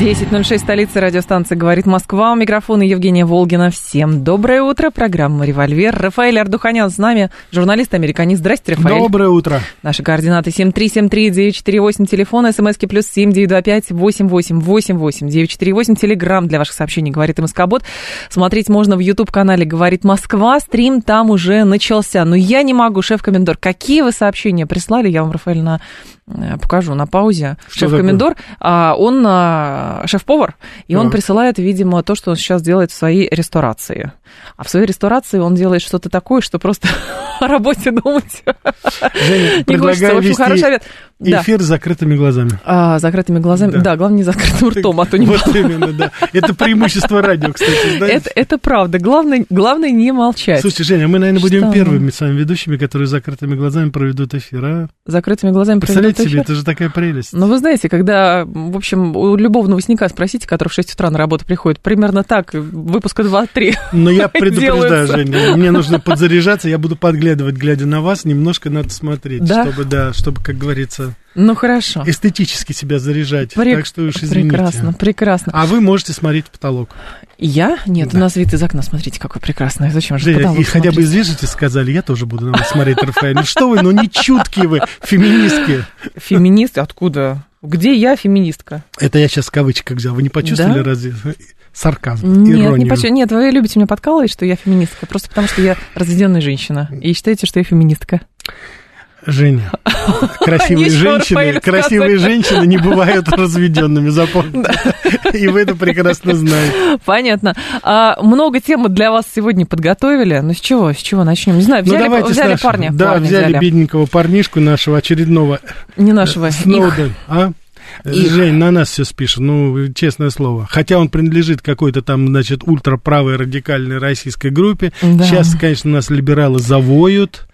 10.06, столица радиостанции «Говорит Москва». У микрофона Евгения Волгина. Всем доброе утро. Программа «Револьвер». Рафаэль Ардуханян с нами, журналист-американист. Здрасте, Рафаэль. Доброе утро. Наши координаты 7373948, телефон, смски плюс 7925 8888 948, телеграмм для ваших сообщений «Говорит МСК-бот». Смотреть можно в YouTube-канале «Говорит Москва». Стрим там уже начался. Но я не могу, шеф-комендор. Какие вы сообщения прислали? Я вам, Рафаэль, на покажу на паузе. Шеф-комендор, а, он а, шеф-повар, и да. он присылает, видимо, то, что он сейчас делает в своей ресторации. А в своей ресторации он делает что-то такое, что просто о работе думать Женя, не хочется. В общем, хороший совет. Эфир с закрытыми глазами. А, закрытыми глазами, да. главное не закрытым ртом, а то не Вот именно, да. Это преимущество радио, кстати? Это, это правда. Главное, главное не молчать. Слушайте, Женя, мы, наверное, будем первыми с вами ведущими, которые с закрытыми глазами проведут эфир, а? Закрытыми глазами проведут эфир? себе, это же такая прелесть. Ну, вы знаете, когда, в общем, у любого новостника спросите, который в 6 утра на работу приходит, примерно так, выпуска 2-3 Но я предупреждаю, Женя, мне нужно подзаряжаться, я буду подглядывать, глядя на вас, немножко надо смотреть, да? чтобы, да, чтобы, как говорится... Ну хорошо. Эстетически себя заряжать. Прек... Так что уж извините. Прекрасно, прекрасно. А вы можете смотреть в потолок. Я? Нет, да. у нас вид из окна, смотрите, какой прекрасный. Зачем же да, И хотя бы из вежливости сказали, я тоже буду на вас смотреть, Рафаэль. Ну что вы, ну не чуткие вы, феминистки. Феминисты? Откуда? Где я феминистка? Это я сейчас в кавычках взял. Вы не почувствовали да? разве? Сарказм, Нет, иронию. не почувствовали. Нет, вы любите меня подкалывать, что я феминистка, просто потому что я разведенная женщина. И считаете, что я феминистка. Женя, красивые женщины, красивые женщины не бывают разведенными, запомните. И вы это прекрасно знаете. Понятно. А, много тем для вас сегодня подготовили. Ну, с чего, с чего начнем? Не знаю, взяли, ну, взяли парня. Да, взяли, взяли бедненького парнишку нашего очередного. Не нашего, Сноуден, а? Их. Жень, на нас все спишет, ну, честное слово. Хотя он принадлежит какой-то там, значит, ультраправой радикальной российской группе. Да. Сейчас, конечно, нас либералы завоют.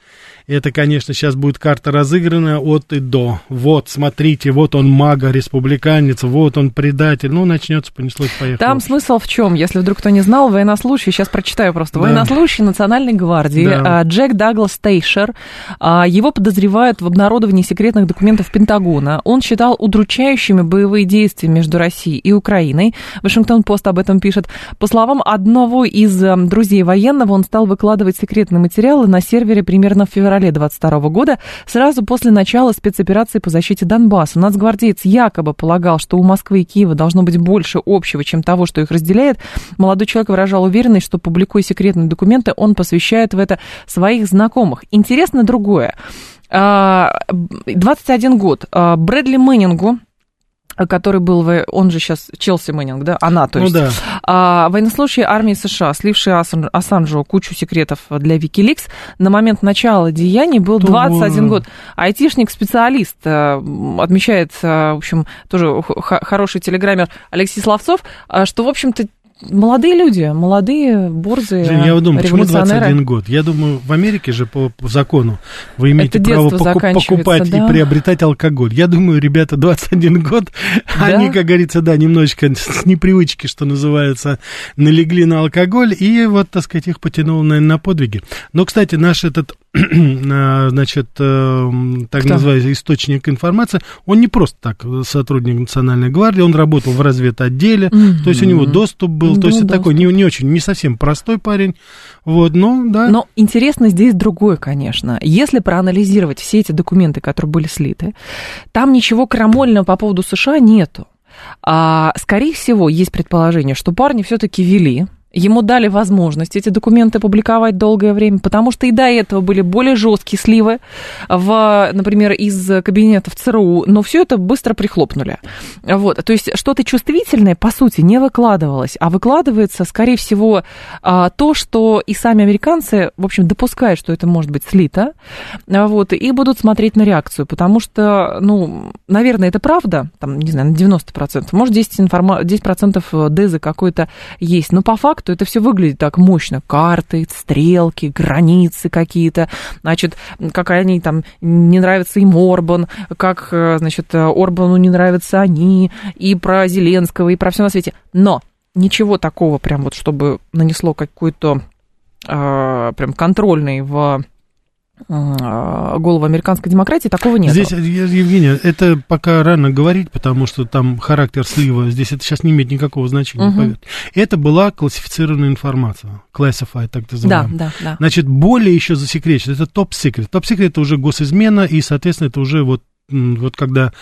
Это, конечно, сейчас будет карта разыграна от и до. Вот, смотрите, вот он мага, республиканец, вот он предатель. Ну, начнется, понеслось, поехало. Там смысл в чем? Если вдруг кто не знал, военнослужащий, сейчас прочитаю просто, да. военнослужащий Национальной гвардии да. А, Джек Даглас Тейшер, а, его подозревают в обнародовании секретных документов Пентагона. Он считал удручающими боевые действия между Россией и Украиной. Вашингтон-Пост об этом пишет. По словам одного из друзей военного, он стал выкладывать секретные материалы на сервере примерно в феврале феврале 22 года, сразу после начала спецоперации по защите Донбасса. Нацгвардеец якобы полагал, что у Москвы и Киева должно быть больше общего, чем того, что их разделяет. Молодой человек выражал уверенность, что, публикуя секретные документы, он посвящает в это своих знакомых. Интересно другое. 21 а, год. А, Брэдли Мэннингу, который был, он же сейчас Челси Мэннинг, да, она, то ну есть, ну, да. а, военнослужащий армии США, сливший Асан, Ассанжу кучу секретов для Wikileaks, на момент начала деяний был 21 год. Айтишник-специалист, э, отмечает, э, в общем, тоже хороший телеграммер Алексей Славцов, э, что, в общем-то, молодые люди, молодые, борзые Жень, я думаю, почему 21 год? Я думаю, в Америке же по, по закону вы имеете право покуп, покупать да? и приобретать алкоголь. Я думаю, ребята 21 год, да? они, как говорится, да, немножечко с непривычки, что называется, налегли на алкоголь, и вот, так сказать, их потянуло, наверное, на подвиги. Но, кстати, наш этот значит, э, так Кто? называемый источник информации, он не просто так сотрудник Национальной гвардии, он работал в разведотделе, mm-hmm. то есть у него доступ был, ну, то есть доступ. такой не, не очень, не совсем простой парень, вот, но, да. Но интересно здесь другое, конечно. Если проанализировать все эти документы, которые были слиты, там ничего крамольного по поводу США нету. А, скорее всего, есть предположение, что парни все-таки вели Ему дали возможность эти документы публиковать долгое время, потому что и до этого были более жесткие сливы, в, например, из кабинетов ЦРУ, но все это быстро прихлопнули. Вот. То есть что-то чувствительное, по сути, не выкладывалось, а выкладывается, скорее всего, а, то, что и сами американцы, в общем, допускают, что это может быть слито, вот, и будут смотреть на реакцию, потому что, ну, наверное, это правда, там, не знаю, на 90%, может, 10%, информа... 10 дезы какой-то есть, но по факту то это все выглядит так мощно. Карты, стрелки, границы какие-то. Значит, как они там, не нравится им Орбан, как, э, значит, Орбану не нравятся они, и про Зеленского, и про все на свете. Но ничего такого прям вот, чтобы нанесло какой-то э, прям контрольный в голову американской демократии, такого нет. Здесь, Евгения, это пока рано говорить, потому что там характер слива, здесь это сейчас не имеет никакого значения, угу. поверьте. Это была классифицированная информация, classified, так называемая. Да, да, да. Значит, более еще засекречено, это топ-секрет. Топ-секрет это уже госизмена, и, соответственно, это уже вот вот когда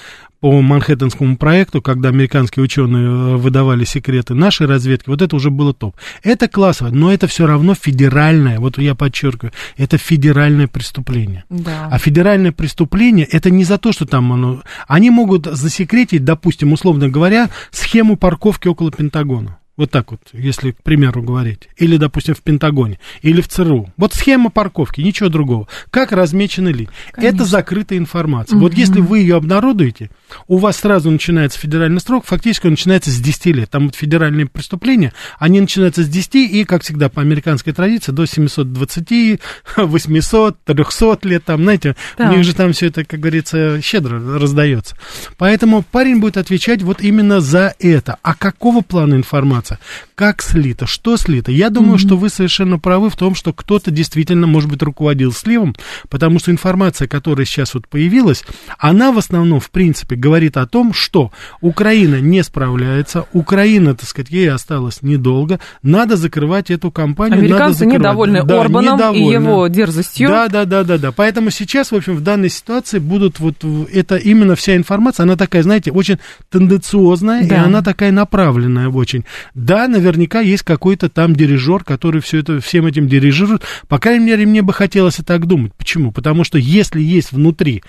по Манхэттенскому проекту, когда американские ученые э, выдавали секреты нашей разведки, вот это уже было топ. Это классово, но это все равно федеральное, вот я подчеркиваю, это федеральное преступление. Да. А федеральное преступление, это не за то, что там оно... Они могут засекретить, допустим, условно говоря, схему парковки около Пентагона. Вот так вот, если, к примеру, говорить. Или, допустим, в Пентагоне, или в ЦРУ. Вот схема парковки, ничего другого. Как размечены ли? Конечно. Это закрытая информация. Угу. Вот если вы ее обнародуете, у вас сразу начинается федеральный срок, фактически он начинается с 10 лет. Там вот федеральные преступления, они начинаются с 10 и, как всегда, по американской традиции, до 720, 800, 300 лет, там, знаете, да. у них же там все это, как говорится, щедро раздается. Поэтому парень будет отвечать вот именно за это. А какого плана информации? Информация. Как слито, что слито. Я думаю, mm-hmm. что вы совершенно правы в том, что кто-то действительно, может быть, руководил сливом, потому что информация, которая сейчас вот появилась, она в основном, в принципе, говорит о том, что Украина не справляется, Украина, так сказать, ей осталось недолго, надо закрывать эту кампанию. Американцы надо недовольны да, Орбаном недовольны. и его дерзостью. Да, да, да, да, да. Поэтому сейчас, в общем, в данной ситуации будут вот это именно вся информация, она такая, знаете, очень тенденциозная, да. и она такая направленная очень. Да, наверняка есть какой-то там дирижер, который все это, всем этим дирижирует. По крайней мере, мне бы хотелось и так думать. Почему? Потому что если есть внутри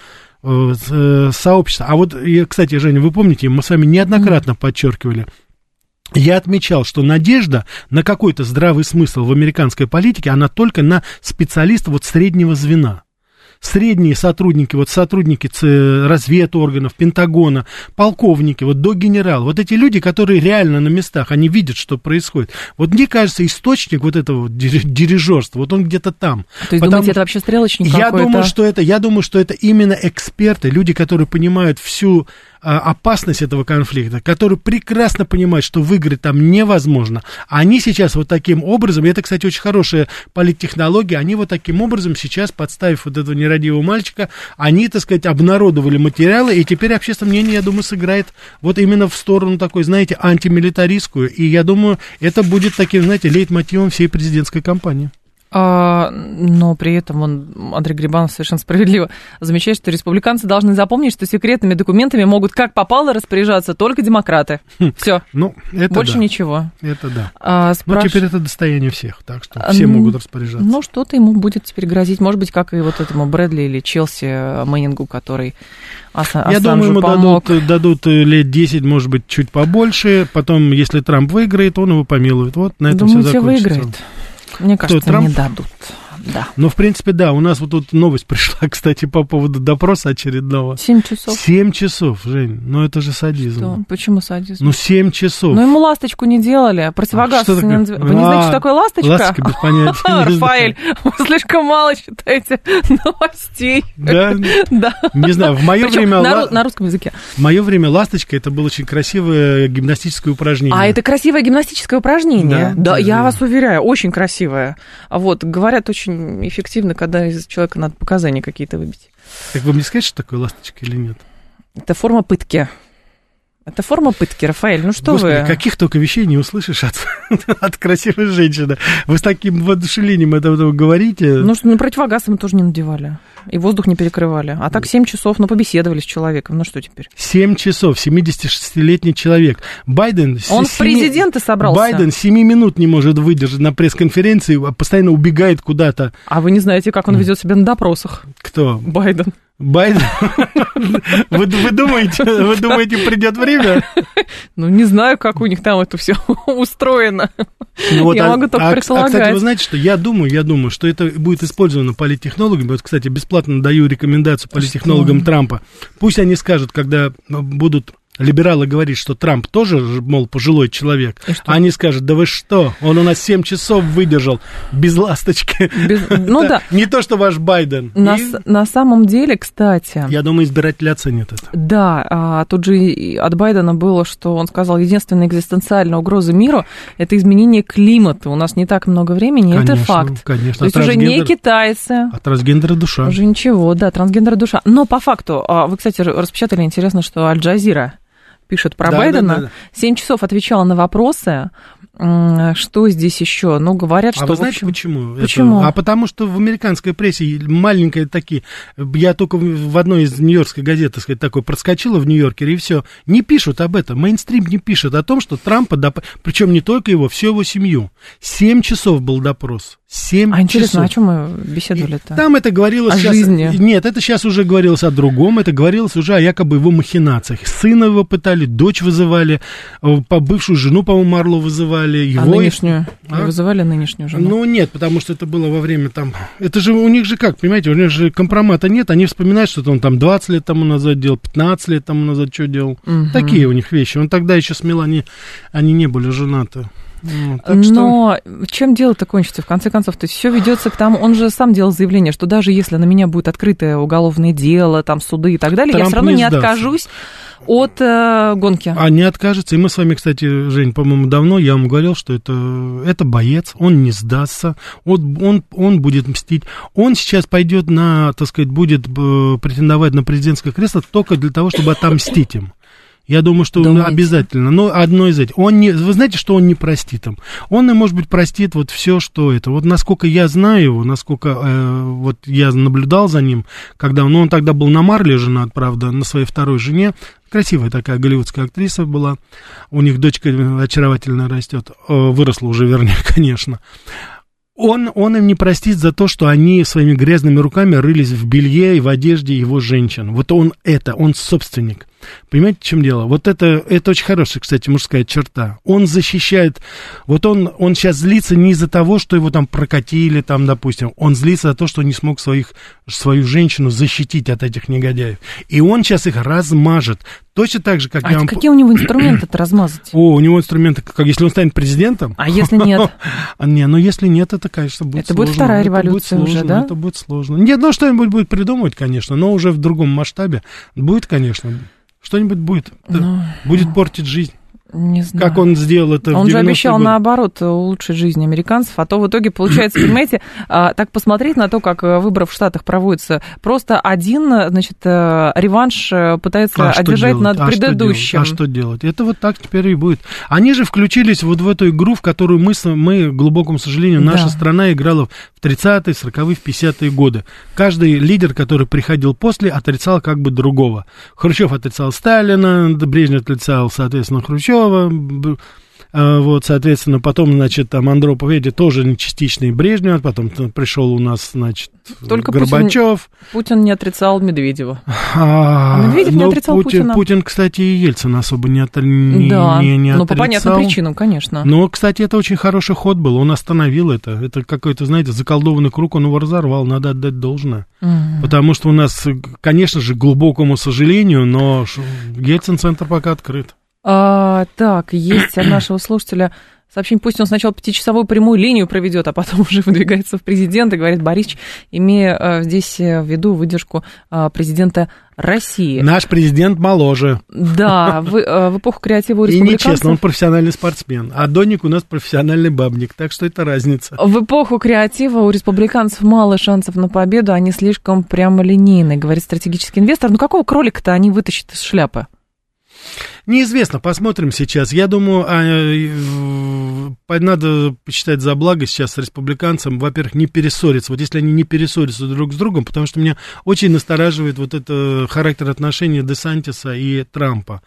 э, э сообщество... А вот, кстати, Женя, вы помните, мы с вами неоднократно подчеркивали, я отмечал, что надежда на какой-то здравый смысл в американской политике, она только на специалистов вот среднего звена средние сотрудники, вот сотрудники разведорганов, Пентагона, полковники, вот до генерала, вот эти люди, которые реально на местах, они видят, что происходит. Вот мне кажется, источник вот этого дирижерства, вот он где-то там. То есть, думаете, это вообще стрелочник я думаю, что это, я думаю, что это именно эксперты, люди, которые понимают всю опасность этого конфликта, которые прекрасно понимают, что выиграть там невозможно. Они сейчас вот таким образом, и это, кстати, очень хорошая политтехнология, они вот таким образом сейчас, подставив вот этого нерадивого мальчика, они, так сказать, обнародовали материалы, и теперь общественное мнение, я думаю, сыграет вот именно в сторону такой, знаете, антимилитаристскую, и я думаю, это будет таким, знаете, лейтмотивом всей президентской кампании. А, но при этом он, Андрей Грибанов совершенно справедливо замечает, что республиканцы должны запомнить, что секретными документами могут как попало распоряжаться только демократы. Хм. Все. Ну, это Больше да. ничего. Это да. А, спраш... Ну, теперь это достояние всех, так что все могут распоряжаться. Ну, что-то ему будет теперь грозить. Может быть, как и вот этому Брэдли или Челси Мэннингу, который Аса, Я думаю, ему дадут, дадут лет 10, может быть, чуть побольше. Потом, если Трамп выиграет, он его помилует. Вот на этом Думаете, все закончится. выиграет? Мне кажется, Трамп? не дадут. Да. Ну, в принципе, да. У нас вот тут новость пришла, кстати, по поводу допроса очередного. Семь часов. Семь часов, Жень. Ну, это же садизм. Что? Почему садизм? Ну, семь часов. Ну, ему ласточку не делали, а противогаз а не надевали. Вы не знаете, что такое ласточка? Ласточка без понятия. Рафаэль, вы слишком мало читаете новостей. Да? Да. Не знаю, в мое время... На русском языке. В мое время ласточка, это было очень красивое гимнастическое упражнение. А это красивое гимнастическое упражнение? Да. Да, я вас уверяю, очень красивое. Вот, говорят, очень эффективно, когда из человека надо показания какие-то выбить. Так вы мне скажете, что такое ласточка или нет? Это форма пытки. Это форма пытки, Рафаэль, ну что Господи, вы... каких только вещей не услышишь от, от красивой женщины. Вы с таким воодушевлением это, это говорите. Ну что, ну противогаз мы тоже не надевали. И воздух не перекрывали. А так 7 часов, ну, побеседовали с человеком. Ну, что теперь? 7 часов, 76-летний человек. Байден... Он 7... в президенты собрался. Байден 7 минут не может выдержать на пресс-конференции, а постоянно убегает куда-то. А вы не знаете, как он ведет себя на допросах? Кто? Байден. Байден? Вы, вы, думаете, вы думаете, придет время? Ну, не знаю, как у них там это все устроено. Ну, вот, я а, могу только а, предполагать. А, кстати, вы знаете, что я думаю, я думаю, что это будет использовано политтехнологами. Вот, кстати, бесплатно даю рекомендацию политтехнологам что? Трампа. Пусть они скажут, когда будут либералы говорить, что Трамп тоже, мол, пожилой человек, а они скажут, да вы что, он у нас 7 часов выдержал без ласточки. Без... Ну да. Не то, что ваш Байден. На, И... на самом деле, кстати... Я думаю, избиратели оценят это. Да, а, тут же от Байдена было, что он сказал, единственная экзистенциальная угроза миру – это изменение климата. У нас не так много времени, конечно, это факт. Конечно, То есть уже не китайцы. А трансгендера душа. Уже ничего, да, трансгендера душа. Но по факту, а, вы, кстати, распечатали, интересно, что Аль-Джазира пишет про да, Байдена. Да, да, да. 7 часов отвечала на вопросы. Что здесь еще? Ну, говорят, а что... А вы знаете, общем... почему? Почему? Это? А потому что в американской прессе маленькие такие... Я только в одной из нью-йоркской газет, так сказать, такой проскочила в Нью-Йоркере, и все. Не пишут об этом. Мейнстрим не пишет о том, что Трампа... Доп... Причем не только его, всю его семью. 7 часов был допрос. 7 а интересно, часов. о чем мы беседовали-то? Там это говорилось о сейчас... жизни. Нет, это сейчас уже говорилось о другом. Это говорилось уже о якобы его махинациях. Сына его пытали, дочь вызывали, э, по бывшую жену, по-моему, Марло вызывали. А его... А нынешнюю? А? Вызывали нынешнюю жену? Ну, нет, потому что это было во время там... Это же у них же как, понимаете, у них же компромата нет. Они вспоминают, что он там 20 лет тому назад делал, 15 лет тому назад что делал. Угу. Такие у них вещи. Он тогда еще с Мелани, они не были женаты. Но что... чем дело-то кончится, в конце концов? То есть все ведется к тому, он же сам делал заявление, что даже если на меня будет открытое уголовное дело, там суды и так далее, Трамп я все равно не, не откажусь от э, гонки. А не откажется. И мы с вами, кстати, Жень, по-моему, давно я вам говорил, что это, это боец, он не сдастся, он, он, он будет мстить. Он сейчас пойдет на, так сказать, будет э, претендовать на президентское кресло только для того, чтобы отомстить им. Я думаю, что Думаете? обязательно. Но одно из этих. Он не, вы знаете, что он не простит им? Он, может быть, простит вот все, что это. Вот насколько я знаю его, насколько э, вот я наблюдал за ним, когда ну, он тогда был на Марле женат, правда, на своей второй жене. Красивая такая голливудская актриса была. У них дочка очаровательно растет. Э, выросла уже, вернее, конечно он, он им не простит за то, что они своими грязными руками рылись в белье и в одежде его женщин. Вот он это, он собственник. Понимаете, в чем дело? Вот это, это очень хорошая, кстати, мужская черта. Он защищает, вот он, он сейчас злится не из-за того, что его там прокатили, там, допустим, он злится за то, что не смог своих, свою женщину защитить от этих негодяев. И он сейчас их размажет. Точно так же, как а я вам... какие у него инструменты-то размазать? О, у него инструменты, как если он станет президентом. А если нет? А Не, ну если нет, это, конечно, будет Это будет вторая революция уже, да? Это будет сложно. Нет, ну что-нибудь будет придумывать, конечно, но уже в другом масштабе. Будет, конечно. Что-нибудь будет. Ну, будет портить жизнь. Не знаю. Как он сделал это Он же обещал, годы. наоборот, улучшить жизнь американцев, а то в итоге получается, понимаете, а, так посмотреть на то, как э, выборы в Штатах проводятся, просто один, значит, э, реванш э, пытается а одержать над а предыдущим. Что а что делать? Это вот так теперь и будет. Они же включились вот в эту игру, в которую мы, мы к глубокому сожалению, наша да. страна играла в 30-е, 40-е, в 50-е годы. Каждый лидер, который приходил после, отрицал как бы другого. Хрущев отрицал Сталина, Брежнев отрицал, соответственно, Хрущева, Хрущева, а, вот, соответственно, потом, значит, там Андропов, видите, тоже не частичный Брежнев, потом пришел у нас, значит, Только Горбачев. Путин, Путин не отрицал Медведева. А, а Медведев не отрицал Путин, Путина. Путин, кстати, и Ельцин особо не, от, не, да, не, не ну, по понятным причинам, конечно. Но, кстати, это очень хороший ход был, он остановил это. Это какой-то, знаете, заколдованный круг, он его разорвал, надо отдать должное. Угу. Потому что у нас, конечно же, к глубокому сожалению, но Ельцин-центр пока открыт. А, так, есть от нашего слушателя сообщение, пусть он сначала пятичасовую прямую линию проведет, а потом уже выдвигается в президенты, говорит Борисович, имея а, здесь э, в виду выдержку а, президента России. Наш президент моложе. Да, в, а, в эпоху креатива у республиканцев... И нечестно, он профессиональный спортсмен, а Доник у нас профессиональный бабник, так что это разница. В эпоху креатива у республиканцев мало шансов на победу, они слишком прямолинейны, говорит стратегический инвестор. Ну какого кролика-то они вытащат из шляпы? Неизвестно, посмотрим сейчас. Я думаю, а, э, надо посчитать за благо сейчас республиканцам, во-первых, не перессориться. Вот если они не перессорятся друг с другом, потому что меня очень настораживает вот это характер отношений Десантиса и Трампа.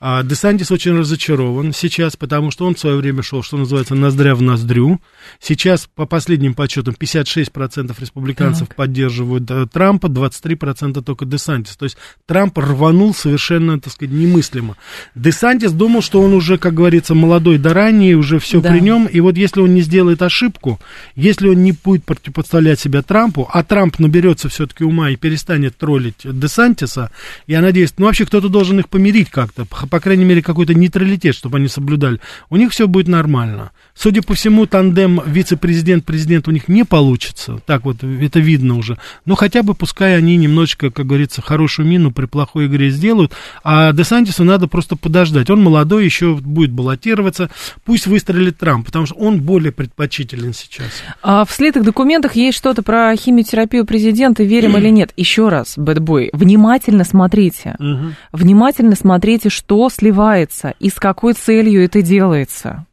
А Десантис очень разочарован сейчас, потому что он в свое время шел, что называется, ноздря в ноздрю. Сейчас, по последним подсчетам, 56% республиканцев так. поддерживают э, Трампа, 23% только Десантис. То есть Трамп рванул совершенно, так сказать, немыслимо. Десантис думал, что он уже, как говорится, молодой да ранний, уже все да. при нем, и вот если он не сделает ошибку, если он не будет противопоставлять себя Трампу, а Трамп наберется все-таки ума и перестанет троллить Десантиса, я надеюсь, ну вообще кто-то должен их помирить как-то, по крайней мере какой-то нейтралитет, чтобы они соблюдали, у них все будет нормально. Судя по всему, тандем вице-президент-президент у них не получится. Так вот, это видно уже. Но хотя бы пускай они немножечко, как говорится, хорошую мину при плохой игре сделают. А Десантису надо просто подождать. Он молодой, еще будет баллотироваться. Пусть выстрелит Трамп, потому что он более предпочтителен сейчас. А в слитых документах есть что-то про химиотерапию президента, верим или нет? Еще раз, бэтбой, внимательно смотрите. Угу. Внимательно смотрите, что сливается и с какой целью это делается.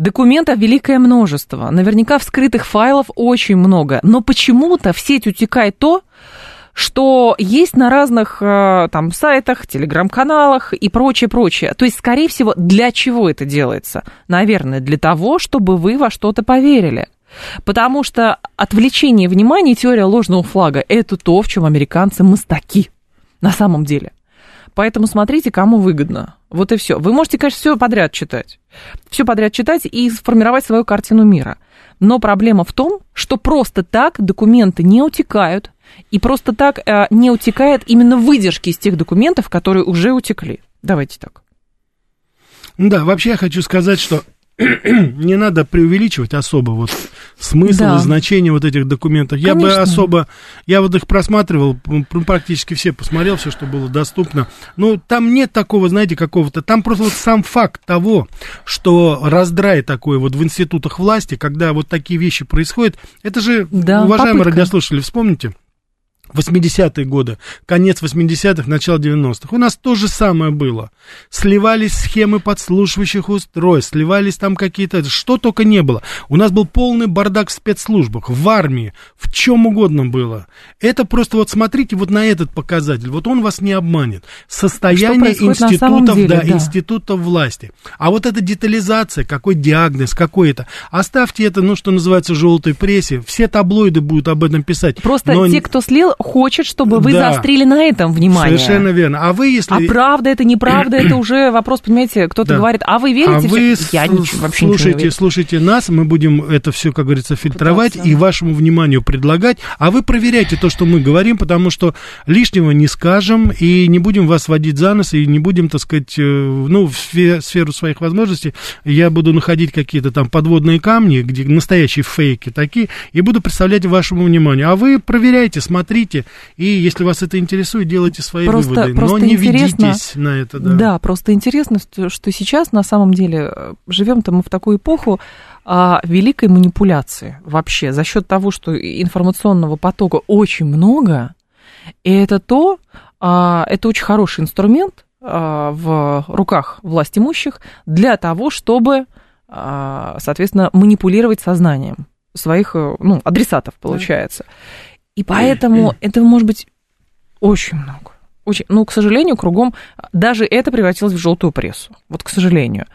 Документов великое множество. Наверняка вскрытых файлов очень много. Но почему-то в сеть утекает то, что есть на разных э, там сайтах, телеграм-каналах и прочее, прочее. То есть, скорее всего, для чего это делается? Наверное, для того, чтобы вы во что-то поверили. Потому что отвлечение внимания, теория ложного флага, это то, в чем американцы мастаки на самом деле. Поэтому смотрите, кому выгодно. Вот и все. Вы можете, конечно, все подряд читать. Все подряд читать и сформировать свою картину мира. Но проблема в том, что просто так документы не утекают, и просто так э, не утекает именно выдержки из тех документов, которые уже утекли. Давайте так. Да, вообще я хочу сказать, что не надо преувеличивать особо вот смысл да. и значение вот этих документов. Конечно. Я бы особо, я вот их просматривал, практически все посмотрел, все, что было доступно. Но там нет такого, знаете, какого-то, там просто вот сам факт того, что раздрай такой вот в институтах власти, когда вот такие вещи происходят, это же, да, уважаемые попытка. радиослушатели, вспомните, 80-е годы, конец 80-х, начало 90-х. У нас то же самое было. Сливались схемы подслушивающих устройств, сливались там какие-то... Что только не было. У нас был полный бардак в спецслужбах, в армии, в чем угодно было. Это просто вот смотрите вот на этот показатель. Вот он вас не обманет. Состояние институтов, деле, да, да, институтов власти. А вот эта детализация, какой диагноз, какой это. Оставьте это, ну, что называется, желтой прессе. Все таблоиды будут об этом писать. Просто но... те, кто слил, хочет, чтобы вы да. заострили на этом внимание. Совершенно верно. А вы, если... А правда это, неправда, это уже вопрос, понимаете, кто-то да. говорит, а вы верите? А вы Я ничего, вообще слушайте, не слушайте нас, мы будем это все, как говорится, фильтровать Пытаться. и вашему вниманию предлагать, а вы проверяйте то, что мы говорим, потому что лишнего не скажем и не будем вас водить за нос и не будем, так сказать, э, ну, в сферу своих возможностей я буду находить какие-то там подводные камни, где настоящие фейки такие, и буду представлять вашему вниманию. А вы проверяйте, смотрите, смотрите, и если вас это интересует, делайте свои просто, выводы, просто но не ведитесь на это. Да. да, просто интересно, что сейчас на самом деле живем-то мы в такую эпоху а, великой манипуляции вообще за счет того, что информационного потока очень много, и это то, а, это очень хороший инструмент а, в руках власть имущих для того, чтобы, а, соответственно, манипулировать сознанием своих э, ну, адресатов, получается. Да. И поэтому этого может быть очень много. Очень, ну, к сожалению, кругом даже это превратилось в желтую прессу. Вот, к сожалению.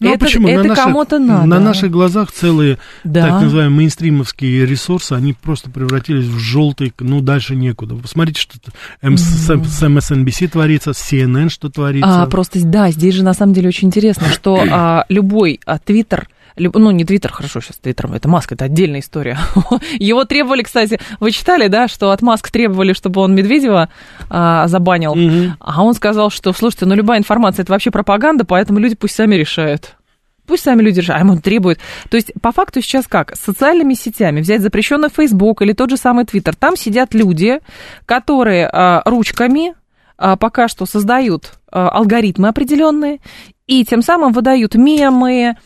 Ну, а это, почему? Это кому-то надо. На наших глазах целые, да. так называемые, мейнстримовские ресурсы, они просто превратились в желтый, ну, дальше некуда. Посмотрите, что М- с, с MSNBC творится, CNN что творится. А, просто, да, здесь же на самом деле очень интересно, что а, любой а, твиттер, ну, не Твиттер, хорошо, сейчас Твиттером, это Маск, это отдельная история. Его требовали, кстати, вы читали, да, что от Маск требовали, чтобы он Медведева а, забанил, угу. а он сказал, что, слушайте, ну, любая информация, это вообще пропаганда, поэтому люди пусть сами решают. Пусть сами люди решают, а ему требуют. То есть, по факту сейчас как? С социальными сетями взять запрещенный Facebook или тот же самый Твиттер. Там сидят люди, которые а, ручками а, пока что создают а, алгоритмы определенные и тем самым выдают мемы,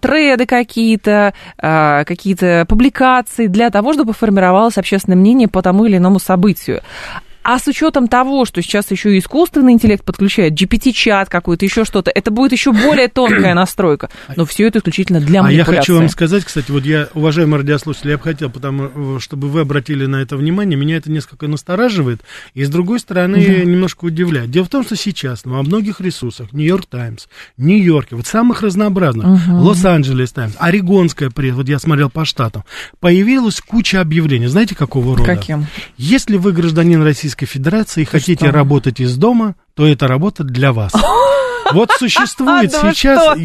треды какие-то, э, какие-то публикации для того, чтобы формировалось общественное мнение по тому или иному событию. А с учетом того, что сейчас еще и искусственный интеллект подключает, GPT-чат какой-то, еще что-то, это будет еще более тонкая настройка. Но все это исключительно для манипуляции. А я хочу вам сказать, кстати, вот я, уважаемые радиослушатели, я бы хотел, потому, э, чтобы вы обратили на это внимание, меня это несколько настораживает, и с другой стороны да. немножко удивляет. Дело в том, что сейчас во многих ресурсах, Нью-Йорк Таймс, Нью-Йорке, вот самых разнообразных, угу. Лос-Анджелес Таймс, Орегонская пресса, вот я смотрел по штатам, появилась куча объявлений. Знаете, какого рода? Каким? Если вы гражданин Российской Российской Федерации и хотите что? работать из дома, то это работа для вас. Вот существует а, сейчас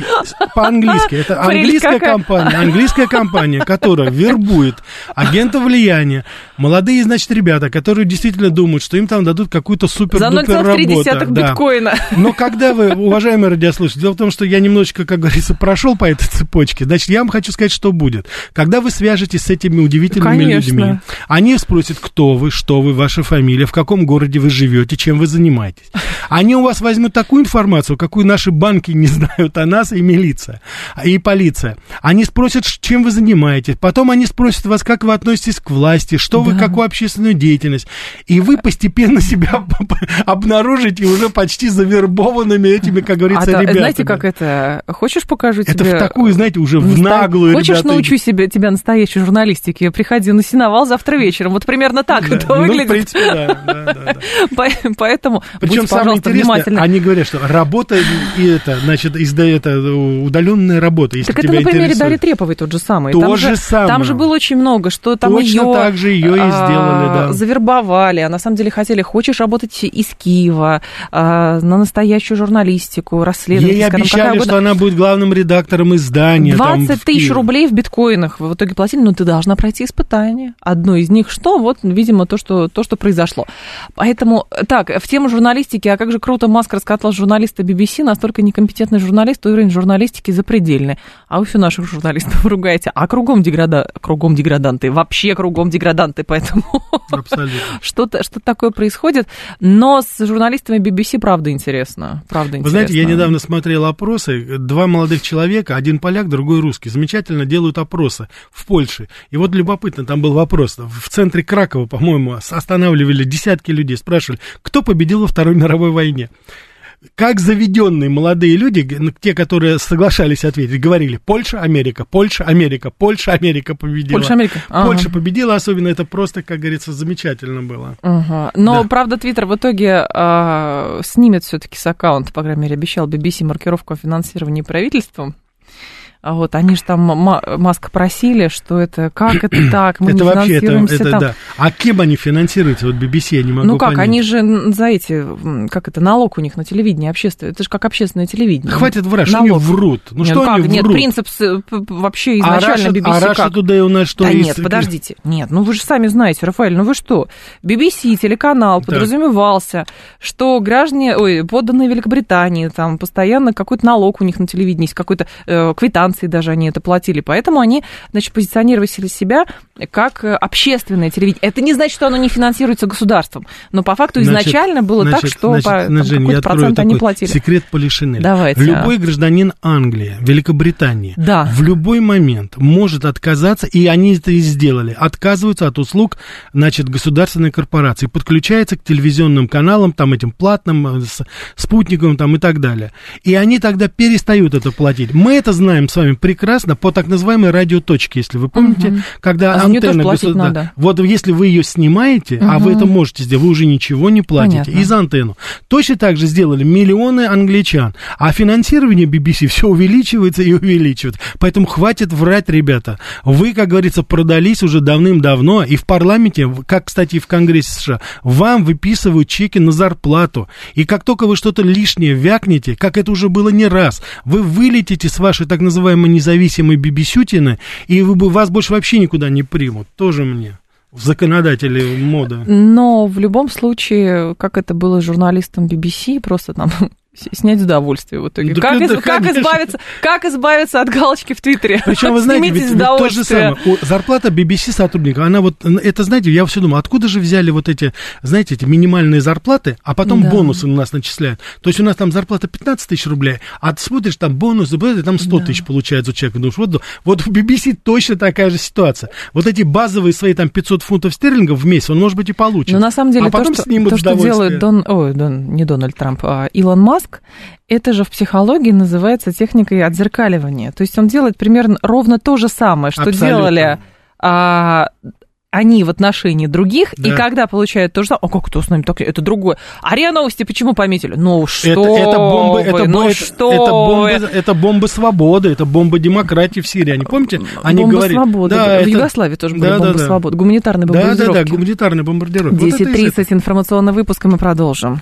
по-английски, это английская компания, английская компания, которая вербует агентов влияния, молодые, значит, ребята, которые действительно думают, что им там дадут какую-то супер-дупер работу. За да. биткоина. Но когда вы, уважаемые радиослушатели, дело в том, что я немножечко, как говорится, прошел по этой цепочке, значит, я вам хочу сказать, что будет. Когда вы свяжетесь с этими удивительными Конечно. людьми, они спросят, кто вы, что вы, ваша фамилия, в каком городе вы живете, чем вы занимаетесь. Они у вас возьмут такую информацию, как какую наши банки не знают о нас и милиция, и полиция. Они спросят, чем вы занимаетесь. Потом они спросят вас, как вы относитесь к власти, что да. вы, какую общественную деятельность. И вы постепенно себя обнаружите уже почти завербованными этими, как говорится, а ребятами. Знаете, как это? Хочешь покажу тебе? Это в такую, знаете, уже в наглую, Хочешь ребята. научу себе, тебя настоящей журналистике? Приходи на сеновал завтра вечером. Вот примерно так да, это ну, выглядит. в принципе, да, да, да, да. Поэтому Причем будьте, самое интересное, они говорят, что работа и это, значит, изда, это удаленная работа. Если так это на примере. Дарьи Треповой тот же самый. То там же, самое. Там же было очень много, что там Точно ее, так же ее и а, сделали, да. Завербовали, а на самом деле хотели, хочешь работать из Киева, а, на настоящую журналистику, расследовать. Ей обещали, что она будет главным редактором издания. 20 тысяч рублей в биткоинах в итоге платили, но ты должна пройти испытание. Одно из них что? Вот, видимо, то, что, то, что произошло. Поэтому, так, в тему журналистики, а как же круто Маск раскатал журналиста BBC, BBC настолько некомпетентный журналист, уровень журналистики запредельный. А вы все наших журналистов ругаете. А кругом, деграда... кругом деграданты, вообще кругом деграданты, поэтому что-то что такое происходит. Но с журналистами BBC правда интересно. Правда интересно. Вы знаете, я недавно смотрел опросы. Два молодых человека, один поляк, другой русский, замечательно делают опросы в Польше. И вот любопытно, там был вопрос. В центре Кракова, по-моему, останавливали десятки людей, спрашивали, кто победил во Второй мировой войне как заведенные молодые люди, те, которые соглашались ответить, говорили Польша, Америка, Польша, Америка, Польша, Америка победила. Польша, Америка. Ага. Польша победила, особенно это просто, как говорится, замечательно было. Ага. Но, да. правда, Твиттер в итоге э, снимет все-таки с аккаунта, по крайней мере, обещал BBC маркировку о финансировании правительством. А вот они же там Маск просили, что это как это так, мы это не вообще это, это там. да. А кем они финансируются? Вот BBC я не могу Ну как, понять. они же за эти, как это, налог у них на телевидении общественное, это же как общественное телевидение. Хватит врать, что они врут? Ну нет, что ну как? они врут? Нет, принцип вообще изначально а BBC А Раша туда у нас что? Да нет, подождите, нет, ну вы же сами знаете, Рафаэль, ну вы что? BBC, телеканал так. подразумевался, что граждане, ой, подданные Великобритании, там постоянно какой-то налог у них на телевидении есть, какой-то э, квитанция станции даже они это платили. Поэтому они, значит, позиционировали себя как э, общественное телевидение. Это не значит, что оно не финансируется государством. Но по факту значит, изначально было значит, так, что значит, по, там, Жень, какой-то процент они платили. Секрет Полишинеля. Давайте. Любой а. гражданин Англии, Великобритании да. в любой момент может отказаться, и они это и сделали, отказываются от услуг, значит, государственной корпорации, подключается к телевизионным каналам, там этим платным, э, с спутниковым там и так далее. И они тогда перестают это платить. Мы это знаем с вами вами прекрасно по так называемой радиоточке, если вы помните, угу. когда а антенна государства... Да, вот если вы ее снимаете, угу. а вы это можете сделать, вы уже ничего не платите Понятно. и за антенну. Точно так же сделали миллионы англичан, а финансирование BBC все увеличивается и увеличивается. Поэтому хватит врать, ребята. Вы, как говорится, продались уже давным-давно, и в парламенте, как, кстати, и в Конгрессе США, вам выписывают чеки на зарплату. И как только вы что-то лишнее вякнете, как это уже было не раз, вы вылетите с вашей так называемой называемой независимой бибисютины, и вы, вас больше вообще никуда не примут. Тоже мне законодатели моды. Но в любом случае, как это было с журналистом BBC, просто там снять удовольствие в итоге. Да, как, да, из, как, избавиться, как избавиться от галочки в Твиттере? Причем, вы знаете, ведь, ведь то же самое. Зарплата BBC сотрудника, она вот, это, знаете, я все думаю, откуда же взяли вот эти, знаете, эти минимальные зарплаты, а потом да. бонусы у нас начисляют. То есть у нас там зарплата 15 тысяч рублей, а ты смотришь, там бонусы, там 100 да. тысяч получается у человека. Думаешь, вот, вот в BBC точно такая же ситуация. Вот эти базовые свои там 500 фунтов стерлингов в месяц он, может быть, и получит. Но на самом деле а то, что, то, что делает Дон, ой, Дон, не Дональд Трамп, а Илон Маск, Маск, это же в психологии называется техникой отзеркаливания. То есть он делает примерно ровно то же самое, что Абсолютно. делали а, они в отношении других, да. и когда получают то же самое, а как кто с нами так, это другое. А РИА Новости почему пометили? Ну что это, это бомбы, вы, это, ну это, что это бомбы, это бомбы свободы, это бомба демократии в Сирии. Они помните? Они бомба говорили, свободы. Да, в это... Югославии тоже были да, бомбы да, свободы. Гуманитарные бомбардировки. Да, да, да, гуманитарные бомбардировки. 10.30 вот информационный выпуск, и мы продолжим.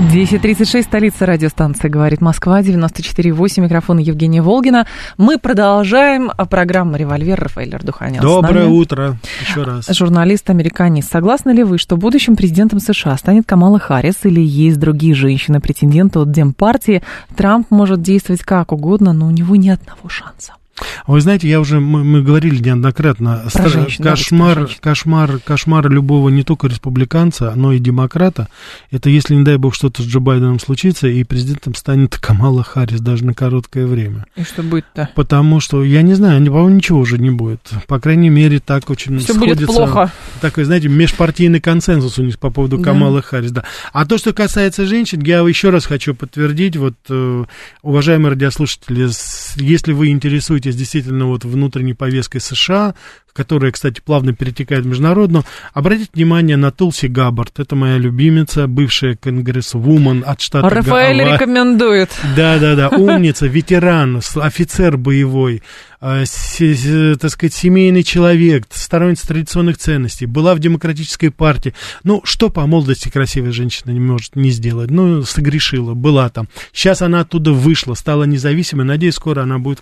10.36, столица радиостанции «Говорит Москва», 94.8, микрофон Евгения Волгина. Мы продолжаем программу «Револьвер» Рафаэль Ардуханян. Доброе утро еще раз. Журналист-американист. Согласны ли вы, что будущим президентом США станет Камала Харрис или есть другие женщины-претенденты от Демпартии? Трамп может действовать как угодно, но у него ни одного шанса. Вы знаете, я уже, мы, мы говорили неоднократно, про женщин, кошмар, да, кошмар, кошмар любого не только республиканца, но и демократа, это если, не дай бог, что-то с Джо Байденом случится, и президентом станет Камала Харрис даже на короткое время. И что будет-то? Потому что, я не знаю, по-моему, ничего уже не будет. По крайней мере, так очень Все сходится. будет плохо. Такой, знаете, межпартийный консенсус у них по поводу да. Камалы Харрис, да. А то, что касается женщин, я еще раз хочу подтвердить, вот, э, уважаемые радиослушатели, если вы интересуетесь интересуетесь действительно вот внутренней повесткой США, которая, кстати, плавно перетекает в международную, обратите внимание на Тулси Габбард. Это моя любимица, бывшая конгрессвумен от штата Рафаэль Гава. рекомендует. Да-да-да, умница, ветеран, офицер боевой, э, так сказать, семейный человек, сторонница традиционных ценностей, была в демократической партии. Ну, что по молодости красивая женщина не может не сделать? Ну, согрешила, была там. Сейчас она оттуда вышла, стала независимой. Надеюсь, скоро она будет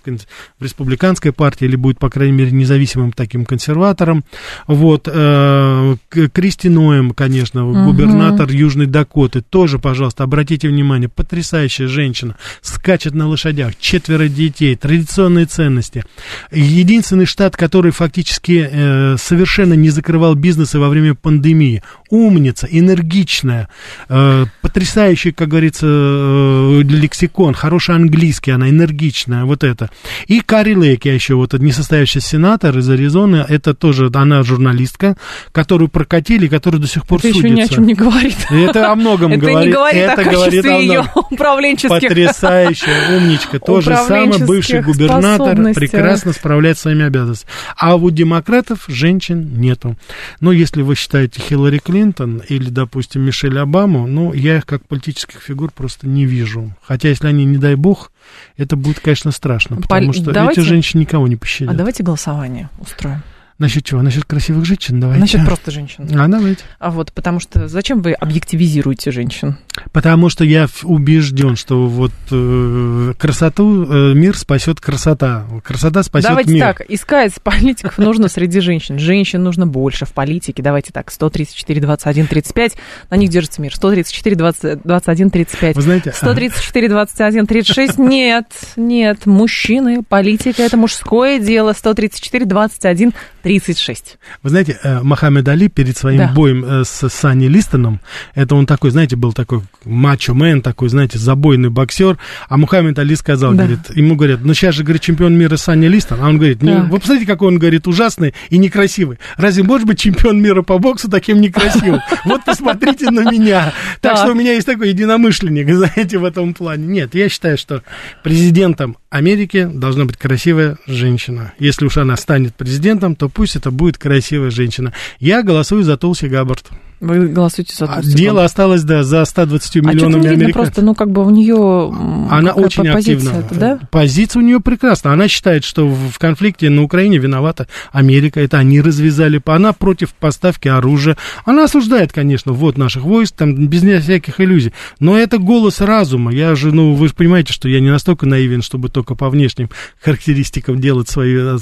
в республиканской партии или будет, по крайней мере, независимым таким консерватором. Вот, э, Кристи Ноем, конечно, угу. губернатор Южной Дакоты, тоже, пожалуйста, обратите внимание, потрясающая женщина, скачет на лошадях, четверо детей, традиционные ценности. Единственный штат, который фактически э, совершенно не закрывал бизнесы во время пандемии. Умница, энергичная, э, потрясающий, как говорится, э, лексикон, хороший английский, она энергичная, вот это. И Кари Лейк, я еще вот несостоявшийся сенатор из Аризоны, это тоже, она журналистка, которую прокатили, которая до сих пор это судится. Это еще ни о чем не говорит. Это о многом это говорит. Не говорит это о говорит о ее управленческих Потрясающая умничка. То же самое бывший губернатор прекрасно справляется своими обязанностями. А у демократов женщин нету. Ну, если вы считаете Хиллари Клинтон или, допустим, Мишель Обаму, ну, я их как политических фигур просто не вижу. Хотя, если они, не дай бог, это будет, конечно, страшно, потому Пол... что давайте... эти женщины никого не пощадят. А давайте голосование устроим. Насчет чего? Насчет красивых женщин, давайте. Насчет просто женщин. А, давайте. А вот, потому что зачем вы объективизируете женщин? Потому что я убежден, что вот э, красоту, э, мир спасет красота. Красота спасет давайте мир. Давайте так, искать политиков нужно среди женщин. Женщин нужно больше в политике. Давайте так, 134, 21, 35, на них держится мир. 134, 20, 21, 35. Вы знаете... 134, 21, 36, нет, нет, мужчины, политика, это мужское дело. 134, 21, 35. 36. Вы знаете, э, Мохаммед Али перед своим да. боем э, с Санни Листоном, это он такой, знаете, был такой мачо-мен, такой, знаете, забойный боксер, а Мухаммед Али сказал, да. говорит, ему говорят, ну сейчас же, говорит, чемпион мира Санни Листон, а он говорит, не, вы посмотрите, какой он, говорит, ужасный и некрасивый. Разве может быть чемпион мира по боксу таким некрасивым? Вот посмотрите на меня. Так что у меня есть такой единомышленник, знаете, в этом плане. Нет, я считаю, что президентом Америки должна быть красивая женщина. Если уж она станет президентом, то пусть это будет красивая женщина. Я голосую за Толси Габбард. Вы голосуете за Толстикова? Дело осталось, да, за 120 а миллионами а американцев. просто, ну, как бы у нее Она очень активна. Да? Позиция у нее прекрасна. Она считает, что в конфликте на Украине виновата Америка. Это они развязали. Она против поставки оружия. Она осуждает, конечно, ввод наших войск, там, без всяких иллюзий. Но это голос разума. Я же, ну, вы же понимаете, что я не настолько наивен, чтобы только по внешним характеристикам делать свои э,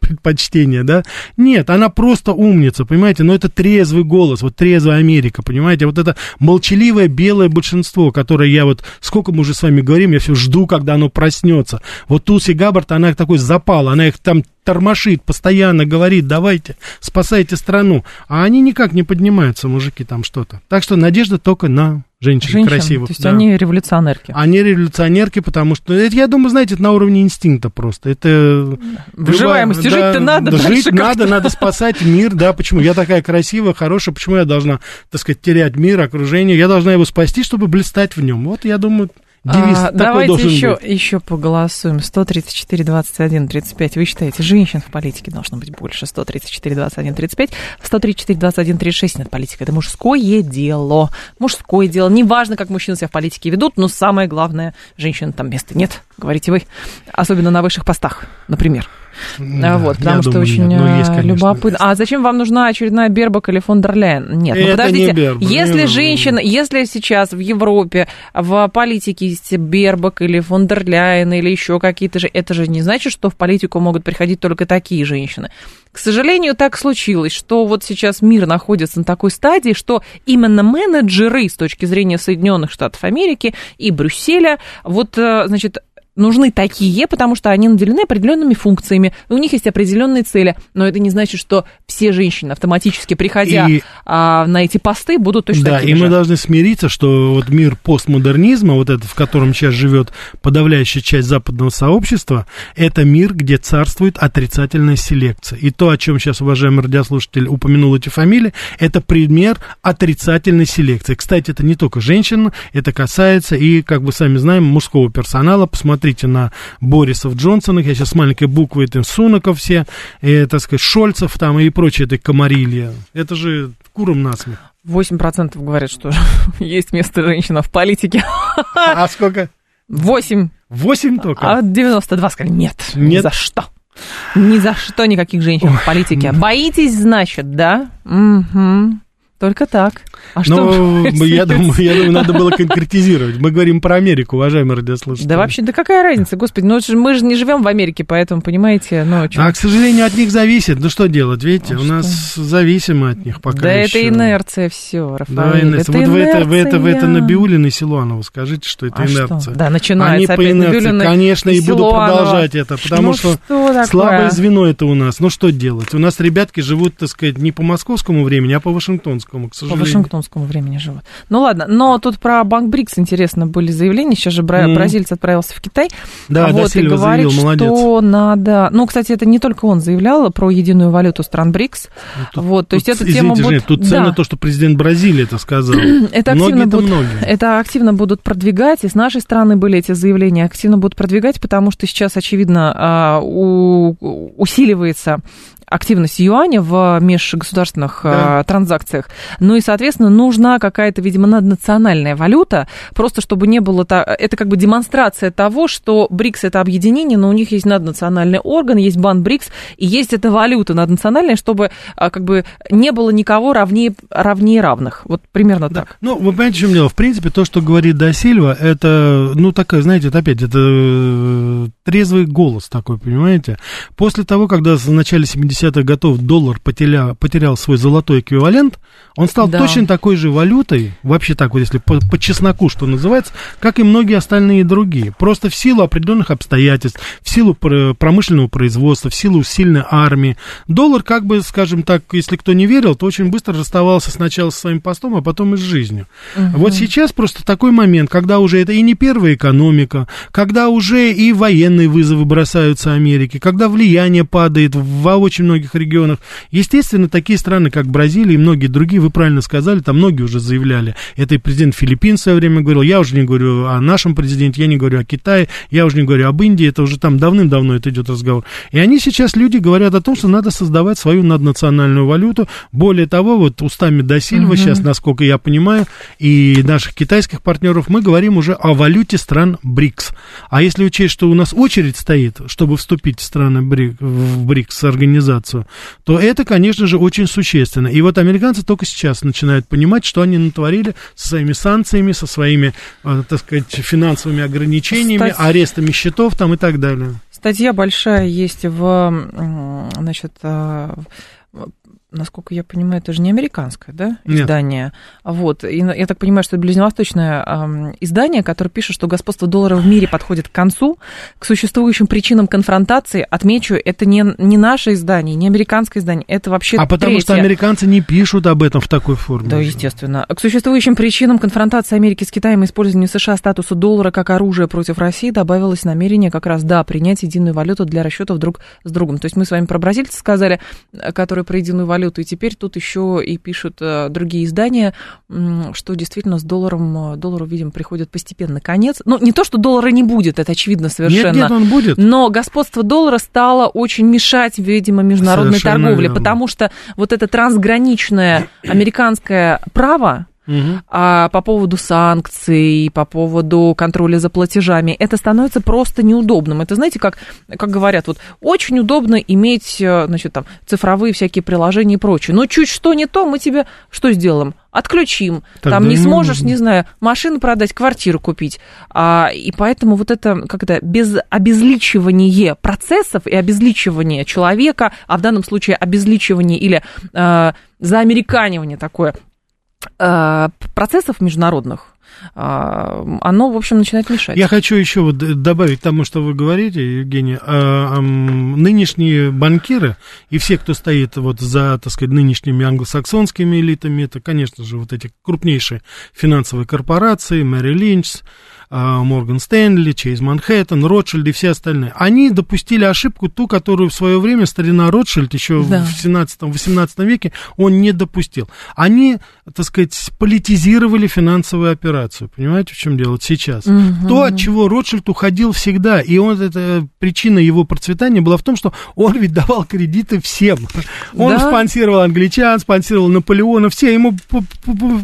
предпочтения, да? Нет, она просто умница, понимаете? Но это трезвый голос, вот трезвый трезвая Америка, понимаете? Вот это молчаливое белое большинство, которое я вот, сколько мы уже с вами говорим, я все жду, когда оно проснется. Вот Туси Габбард, она такой запал, она их там тормошит, постоянно говорит, давайте, спасайте страну. А они никак не поднимаются, мужики, там что-то. Так что надежда только на женщин, женщин красивых. То есть да. они революционерки. Они революционерки, потому что, это, я думаю, знаете, это на уровне инстинкта просто. Это Выживаемости, да, жить-то надо. Да, жить надо, надо спасать мир, да, почему? Я такая красивая, хорошая, почему я должна, так сказать, терять мир, окружение? Я должна его спасти, чтобы блистать в нем. Вот, я думаю, Девиз а, давайте еще, быть. еще поголосуем. 134, 21, 35. Вы считаете, женщин в политике должно быть больше? 134, 21, 35. 134, 21, 36. Нет, политика. Это мужское дело. Мужское дело. Неважно, как мужчины себя в политике ведут, но самое главное, женщин там места нет, говорите вы. Особенно на высших постах, например. Да, вот, потому что думаю, очень нет, ну, есть, любопытно. А зачем вам нужна очередная Бербак или фон дер Ляйен? Нет, ну подождите, не Бербак, если не женщина, если сейчас в Европе в политике есть Бербак или фон дер или еще какие-то же, это же не значит, что в политику могут приходить только такие женщины. К сожалению, так случилось, что вот сейчас мир находится на такой стадии, что именно менеджеры с точки зрения Соединенных Штатов Америки и Брюсселя, вот, э, значит, нужны такие, потому что они наделены определенными функциями, у них есть определенные цели, но это не значит, что все женщины автоматически, приходя и, а, на эти посты, будут точно да, такими и же. мы должны смириться, что вот мир постмодернизма, вот этот, в котором сейчас живет подавляющая часть западного сообщества, это мир, где царствует отрицательная селекция. И то, о чем сейчас уважаемый радиослушатель упомянул эти фамилии, это пример отрицательной селекции. Кстати, это не только женщин, это касается и, как бы сами знаем, мужского персонала. Посмотрите смотрите на Борисов, Джонсонов, я сейчас с маленькой буквы, это Сунаков все, и, так сказать, Шольцев там и прочее, это комарилья. Это же куром насмех. 8% говорят, что есть место женщина в политике. А сколько? 8. 8 только? А 92 сказали, нет, нет. ни за что. Ни за что никаких женщин Ой. в политике. Боитесь, значит, да? Угу. Только так. А что? Ну, я думаю, я думаю, надо было конкретизировать. Мы говорим про Америку, уважаемые радиослушатели. Да вообще, да какая разница, господи, ну мы же не живем в Америке, поэтому, понимаете, ну... А, к сожалению, от них зависит. Ну что делать, видите, а у что? нас зависимы от них пока Да еще. это инерция все, Рафаэль. Да, инерция. Это вот инерция. Вы это, вы это, вы это Набиулин и Силуанову скажите, что это а инерция. Что? Да, начинается Они по инерции, конечно, и, и буду продолжать это, потому ну, что, что слабое звено это у нас. Ну что делать? У нас ребятки живут, так сказать, не по московскому времени, а по вашингтонскому, к сожалению тонскому времени живут. Ну ладно, но тут про Банк Брикс интересно были заявления. Сейчас же бра- mm. бразилец отправился в Китай. Да, вот, да, и говорит, заявил, молодец. что надо... Ну, кстати, это не только он заявлял про единую валюту стран БРИКС. Ну, тут, вот, то есть эта тема будет... Жень, тут ценно да. то, что президент Бразилии это сказал. это активно будут, это активно будут продвигать, и с нашей стороны были эти заявления, активно будут продвигать, потому что сейчас, очевидно, а, усиливается активность юаня в межгосударственных да. э, транзакциях. Ну и, соответственно, нужна какая-то, видимо, наднациональная валюта, просто чтобы не было... Та... Это как бы демонстрация того, что БРИКС – это объединение, но у них есть наднациональный орган, есть бан БРИКС, и есть эта валюта наднациональная, чтобы э, как бы не было никого равнее, равнее равных. Вот примерно да. так. Ну, вы понимаете, в чем дело? В принципе, то, что говорит Досильва, это, ну, такая, знаете, это опять, это э, трезвый голос такой, понимаете? После того, когда в начале 70 70-х годов доллар потерял, потерял свой золотой эквивалент, он стал да. точно такой же валютой, вообще так вот, если по, по чесноку, что называется, как и многие остальные другие. Просто в силу определенных обстоятельств, в силу промышленного производства, в силу сильной армии. Доллар, как бы, скажем так, если кто не верил, то очень быстро расставался сначала со своим постом, а потом и с жизнью. Угу. Вот сейчас просто такой момент, когда уже это и не первая экономика, когда уже и военные вызовы бросаются Америке, когда влияние падает в очень многих регионах. Естественно, такие страны, как Бразилия и многие другие, вы правильно сказали, там многие уже заявляли. Это и президент Филиппин в свое время говорил, я уже не говорю о нашем президенте, я не говорю о Китае, я уже не говорю об Индии, это уже там давным-давно это идет разговор. И они сейчас, люди, говорят о том, что надо создавать свою наднациональную валюту. Более того, вот устами Досильва угу. сейчас, насколько я понимаю, и наших китайских партнеров, мы говорим уже о валюте стран БРИКС. А если учесть, что у нас очередь стоит, чтобы вступить в страны БРИКС, в БРИКС организацию, то это, конечно же, очень существенно. И вот американцы только сейчас начинают понимать, что они натворили со своими санкциями, со своими, э, так сказать, финансовыми ограничениями, Стать... арестами счетов там и так далее. Статья большая есть в, значит, э, насколько я понимаю, это же не американское, да, издание. Нет. Вот. И я так понимаю, что это ближневосточное э, издание, которое пишет, что господство доллара в мире подходит к концу. К существующим причинам конфронтации, отмечу, это не, не наше издание, не американское издание, это вообще А потому третье. что американцы не пишут об этом в такой форме. Да, естественно. К существующим причинам конфронтации Америки с Китаем и использованию США статуса доллара как оружия против России добавилось намерение как раз, да, принять единую валюту для расчетов друг с другом. То есть мы с вами про бразильцев сказали, которые про единую валюту, и теперь тут еще и пишут э, другие издания, что действительно с долларом, э, доллару, видимо, приходит постепенно конец. Ну, не то, что доллара не будет, это очевидно совершенно. Нет, нет, он будет. Но господство доллара стало очень мешать, видимо, международной совершенно торговле, верно. потому что вот это трансграничное американское право, Угу. А по поводу санкций, по поводу контроля за платежами, это становится просто неудобным. Это, знаете, как, как говорят, вот очень удобно иметь, э, значит, там, цифровые всякие приложения и прочее. Но чуть что не то, мы тебе что сделаем? Отключим. Тогда там не сможешь, не знаю, машину продать, квартиру купить. А, и поэтому вот это, как это, без обезличивания процессов и обезличивания человека, а в данном случае обезличивание или э, заамериканивание такое процессов международных, э, оно, в общем, начинает мешать. Я хочу еще вот добавить тому, что вы говорите, Евгений. А, нынешние банкиры и все, кто стоит вот за, так сказать, нынешними англосаксонскими элитами, это, конечно же, вот эти крупнейшие финансовые корпорации, Мэри Линч, Морган Стэнли, Чейз Манхэттен, Ротшильд и все остальные. Они допустили ошибку, ту, которую в свое время старина Ротшильд еще да. в 17-18 веке он не допустил. Они, так сказать, политизировали финансовую операцию. Понимаете, в чем дело сейчас? Угу. То, от чего Ротшильд уходил всегда, и он, это, причина его процветания была в том, что он ведь давал кредиты всем. Он да? спонсировал англичан, спонсировал Наполеона, все, ему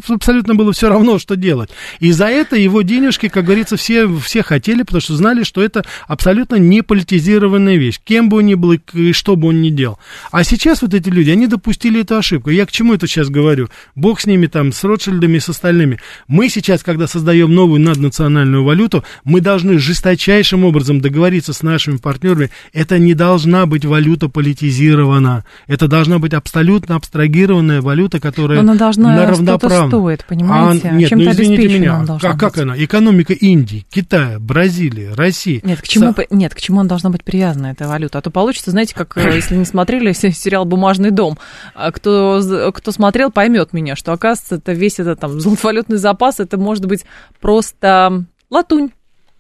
абсолютно было все равно, что делать. И за это его денежки, как говорится, все, все хотели, потому что знали, что это абсолютно не политизированная вещь, кем бы он ни был и что бы он ни делал. А сейчас вот эти люди, они допустили эту ошибку. Я к чему это сейчас говорю? Бог с ними там, с Ротшильдами и с остальными. Мы сейчас, когда создаем новую наднациональную валюту, мы должны жесточайшим образом договориться с нашими партнерами. Это не должна быть валюта политизирована. Это должна быть абсолютно абстрагированная валюта, которая она должна на равноправно. стоит, понимаете? А, нет, ну извините меня, как, как она? Экономика Индии, Китая, Бразилии, России. Нет, к чему, Со... нет, к чему она должна быть привязана, эта валюта? А то получится, знаете, как, э, если не смотрели сериал «Бумажный дом», а кто, кто смотрел, поймет меня, что, оказывается, это весь этот там золотовалютный запас, это может быть просто латунь.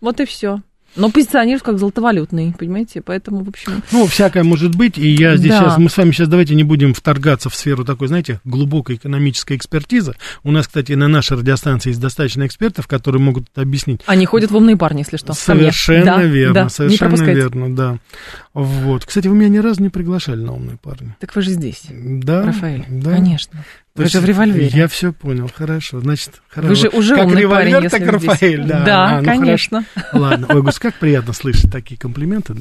Вот и все. Но позиционируют как золотовалютный, понимаете? Поэтому, в общем... Ну, всякое может быть, и я здесь да. сейчас... Мы с вами сейчас давайте не будем вторгаться в сферу такой, знаете, глубокой экономической экспертизы. У нас, кстати, на нашей радиостанции есть достаточно экспертов, которые могут это объяснить. Они ходят в умные парни, если что. Совершенно да, верно, да, совершенно верно, да. Вот. Кстати, вы меня ни разу не приглашали на умные парни. Так вы же здесь. Да. Рафаэль, да. конечно. Вы же в револьвере. Я все понял, хорошо. Значит, хорошо. Вы же уже как умный револьвер, парень, так Рафаэль, да. Да, а, ну, конечно. Хорошо. Ладно, ой, Гус, как приятно слышать такие комплименты.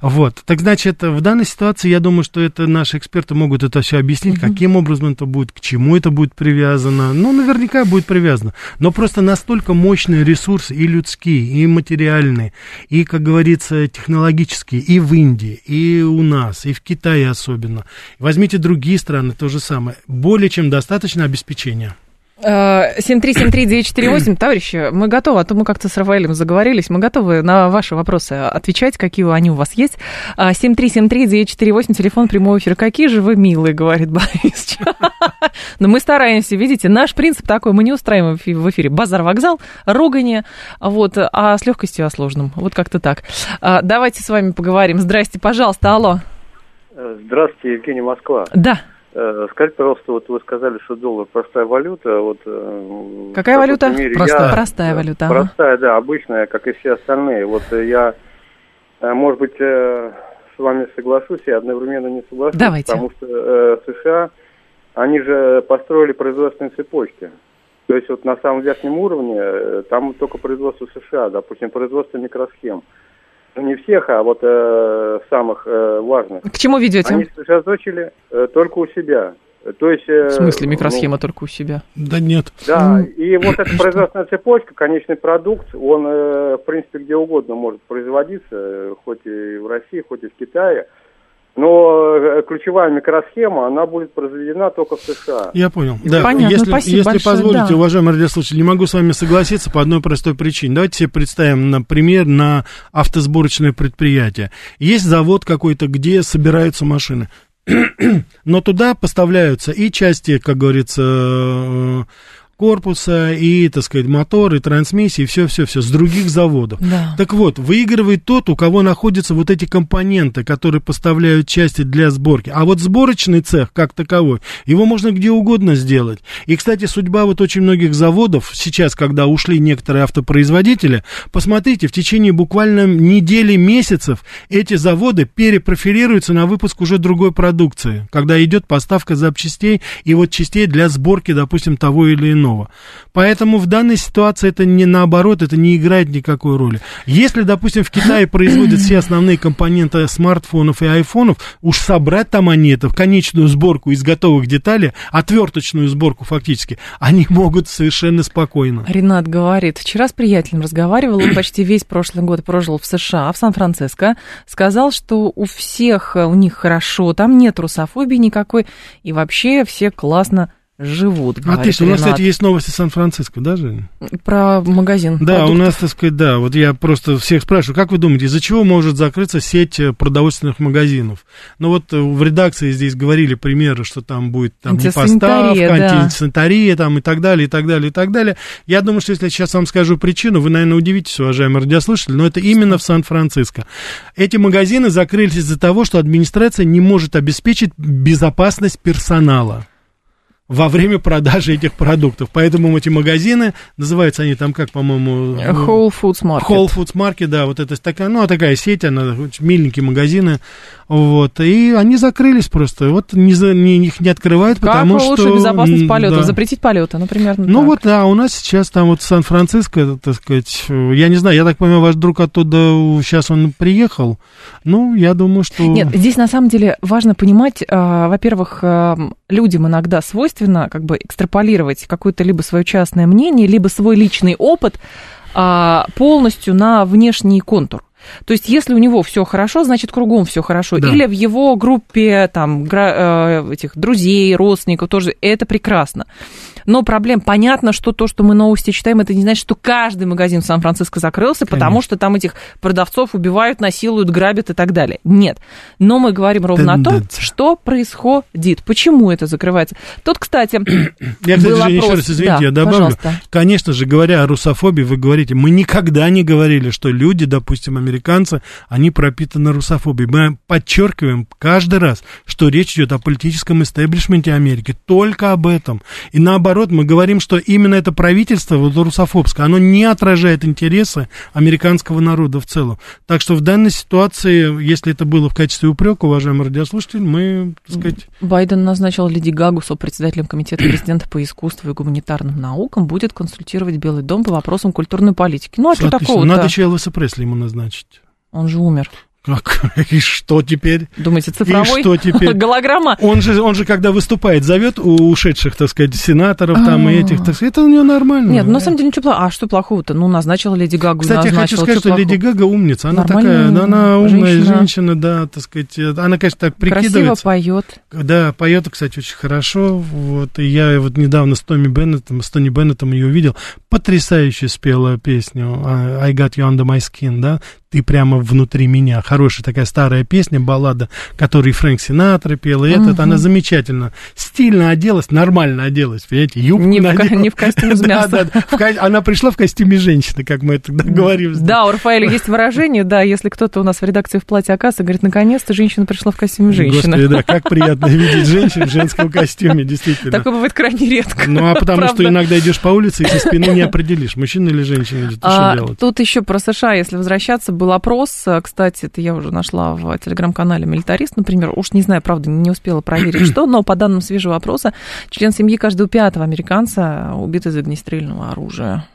Вот. Так значит, в данной ситуации, я думаю, что это наши эксперты могут это все объяснить, угу. каким образом это будет, к чему это будет привязано. Ну, наверняка будет привязано. Но просто настолько мощные ресурсы и людские, и материальные, и, как говорится, технологические, и в Индии, и у нас, и в Китае особенно. Возьмите другие страны, то же самое. Более чем достаточно обеспечения. 7373948, товарищи, мы готовы, а то мы как-то с Рафаэлем заговорились, мы готовы на ваши вопросы отвечать, какие они у вас есть. 7373948, телефон прямого эфира. Какие же вы милые, говорит Борис. Но мы стараемся, видите, наш принцип такой, мы не устраиваем в эфире базар-вокзал, ругание, вот, а с легкостью о сложном. Вот как-то так. А, давайте с вами поговорим. Здрасте, пожалуйста, алло. Здравствуйте, Евгений Москва. Да. Э, скажите, пожалуйста, вот вы сказали, что доллар простая валюта. Вот, э, Какая валюта? Мере простая. Я, простая валюта. Простая, ага. да, обычная, как и все остальные. Вот э, я, может быть, с вами соглашусь и одновременно не соглашусь. Давайте. Потому что э, США, они же построили производственные цепочки. То есть вот на самом верхнем уровне там только производство США, допустим, производство микросхем. Всех, а вот э, самых э, важных. К чему ведете? Они сосредоточили э, только у себя. То есть, э, в смысле микросхема ну, только у себя? Да нет. Да, и вот эта производственная цепочка, конечный продукт, он, э, в принципе, где угодно может производиться, хоть и в России, хоть и в Китае. Но э, ключевая микросхема, она будет произведена только в США. Я понял. Да. Понятно, если, спасибо если большое, позволите, да. уважаемые радиослушатели, не могу с вами согласиться по одной простой причине. Давайте себе представим, например, на автосборочное предприятие. Есть завод какой-то, где собираются машины. Но туда поставляются и части, как говорится, э, корпуса, и, так сказать, мотор, и трансмиссии, и все-все-все с других заводов. Да. Так вот, выигрывает тот, у кого находятся вот эти компоненты, которые поставляют части для сборки. А вот сборочный цех, как таковой, его можно где угодно сделать. И, кстати, судьба вот очень многих заводов, сейчас, когда ушли некоторые автопроизводители, посмотрите, в течение буквально недели, месяцев эти заводы перепрофилируются на выпуск уже другой продукции, когда идет поставка запчастей и вот частей для сборки, допустим, того или иного иного. Поэтому в данной ситуации это не наоборот, это не играет никакой роли. Если, допустим, в Китае производят все основные компоненты смартфонов и айфонов, уж собрать там они это в конечную сборку из готовых деталей, отверточную сборку фактически, они могут совершенно спокойно. Ренат говорит, вчера с приятелем разговаривал, он почти весь прошлый год прожил в США, в Сан-Франциско, сказал, что у всех у них хорошо, там нет русофобии никакой, и вообще все классно живут. Отлично. У нас, кстати, есть новости Сан-Франциско, да, Женя? Про магазин. Да, продуктов. у нас, так сказать, да. Вот я просто всех спрашиваю, как вы думаете, из-за чего может закрыться сеть э, продовольственных магазинов? Ну вот э, в редакции здесь говорили примеры, что там будет там поставка, да. антисанитария там и так далее, и так далее, и так далее. Я думаю, что если я сейчас вам скажу причину, вы, наверное, удивитесь, уважаемые радиослушатели, но это именно в Сан-Франциско. Эти магазины закрылись из-за того, что администрация не может обеспечить безопасность персонала во время продажи этих продуктов. Поэтому эти магазины, называются они там как, по-моему... Whole Foods Market. Whole Foods Market, да, вот это такая, ну, такая сеть, она, миленькие магазины, вот, и они закрылись просто, вот не, не, их не открывают, как потому что... Как безопасность полета, да. запретить полеты, например. Ну, так. вот, да, у нас сейчас там вот Сан-Франциско, так сказать, я не знаю, я так понимаю, ваш друг оттуда, сейчас он приехал, ну, я думаю, что... Нет, здесь на самом деле важно понимать, а, во-первых, а, людям иногда свойственно как бы экстраполировать какое-то либо свое частное мнение, либо свой личный опыт а, полностью на внешний контур. То есть, если у него все хорошо, значит, кругом все хорошо. Да. Или в его группе там, э, этих друзей, родственников тоже это прекрасно. Но проблем, понятно, что то, что мы новости читаем, это не значит, что каждый магазин в Сан-Франциско закрылся, Конечно. потому что там этих продавцов убивают, насилуют, грабят и так далее. Нет. Но мы говорим ровно Тенденция. о том, что происходит, почему это закрывается. Тут, кстати, Я, кстати, был еще раз, извините, да, я добавлю. Пожалуйста. Конечно же, говоря о русофобии, вы говорите, мы никогда не говорили, что люди, допустим, американцы, они пропитаны русофобией. Мы подчеркиваем каждый раз, что речь идет о политическом истеблишменте Америки, только об этом. И наоборот, наоборот, мы говорим, что именно это правительство, вот русофобское, оно не отражает интересы американского народа в целом. Так что в данной ситуации, если это было в качестве упрека, уважаемый радиослушатель, мы, так сказать... Байден назначил Леди Гагу сопредседателем Комитета президента по искусству и гуманитарным наукам, будет консультировать Белый дом по вопросам культурной политики. Ну, а что такого Надо еще Элвиса Пресли ему назначить. Он же умер. Как? И что теперь? Думаете, цифровой? И что теперь? Голограмма? Он же, он же, когда выступает, зовет у ушедших, так сказать, сенаторов там и а. этих, так сказать, это у него нормально. Нет, на самом деле ничего плохого. А что плохого-то? Ну, назначила Леди Гагу, Кстати, я хочу сказать, что Леди Гага умница. Она такая, она умная женщина. да, так сказать. Она, конечно, так прикидывается. Красиво поет. Да, поет, кстати, очень хорошо. Вот, и я вот недавно с Томми Беннетом, с Тони Беннетом ее увидел. Потрясающе спела песню I Got You Under My Skin, да, ты прямо внутри меня. Хорошая такая старая песня, баллада, которую Фрэнк Синатра пел, и угу. этот, она замечательно, стильно оделась, нормально оделась, понимаете, юбку не надела. В, не в костюме из мяса. Да, да, да. Она пришла в костюме женщины, как мы тогда говорим. Да, у Рафаэля есть выражение, да, если кто-то у нас в редакции в платье оказывается, говорит, наконец-то женщина пришла в костюме женщины. Господи, да, как приятно видеть женщин в женском костюме, действительно. Такое бывает крайне редко. Ну, а потому что иногда идешь по улице, и со спины не определишь, мужчина или женщина, что а, делать. Тут еще про США, если возвращаться, был опрос э, кстати, это я уже нашла в телеграм-канале «Милитарист», например, уж не знаю, правда, не успела проверить, что, но по данным свежего опроса, член семьи каждого пятого американца убит из огнестрельного оружия.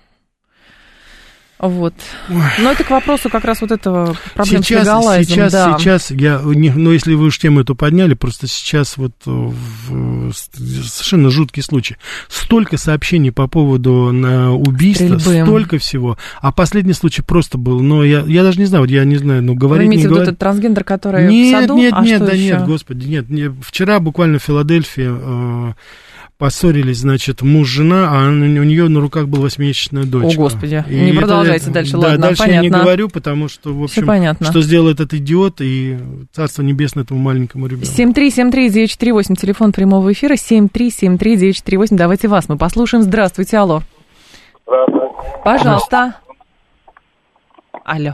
Вот. Но это к вопросу как раз вот этого проблем сейчас, с легалайзом. Сейчас, да. сейчас, я, не, ну, если вы уж тему эту подняли, просто сейчас вот в, совершенно жуткий случай. Столько сообщений по поводу на убийства, Стрельбы. столько всего. А последний случай просто был, но я, я даже не знаю, вот я не знаю, ну, говорить, Вы имеете не в виду этот трансгендер, который нет, в саду? Нет, а нет, да еще? нет, господи, нет, нет. Вчера буквально в Филадельфии э, поссорились, значит, муж-жена, а у нее на руках была восьмимесячная дочка. О, Господи, и не продолжайте дальше, да, ладно, дальше понятно. я не говорю, потому что, в общем, понятно. что сделал этот идиот, и царство небесное этому маленькому ребенку. 7373948, телефон прямого эфира, 7373948, давайте вас мы послушаем. Здравствуйте, алло. Здравствуйте. Пожалуйста. Алло.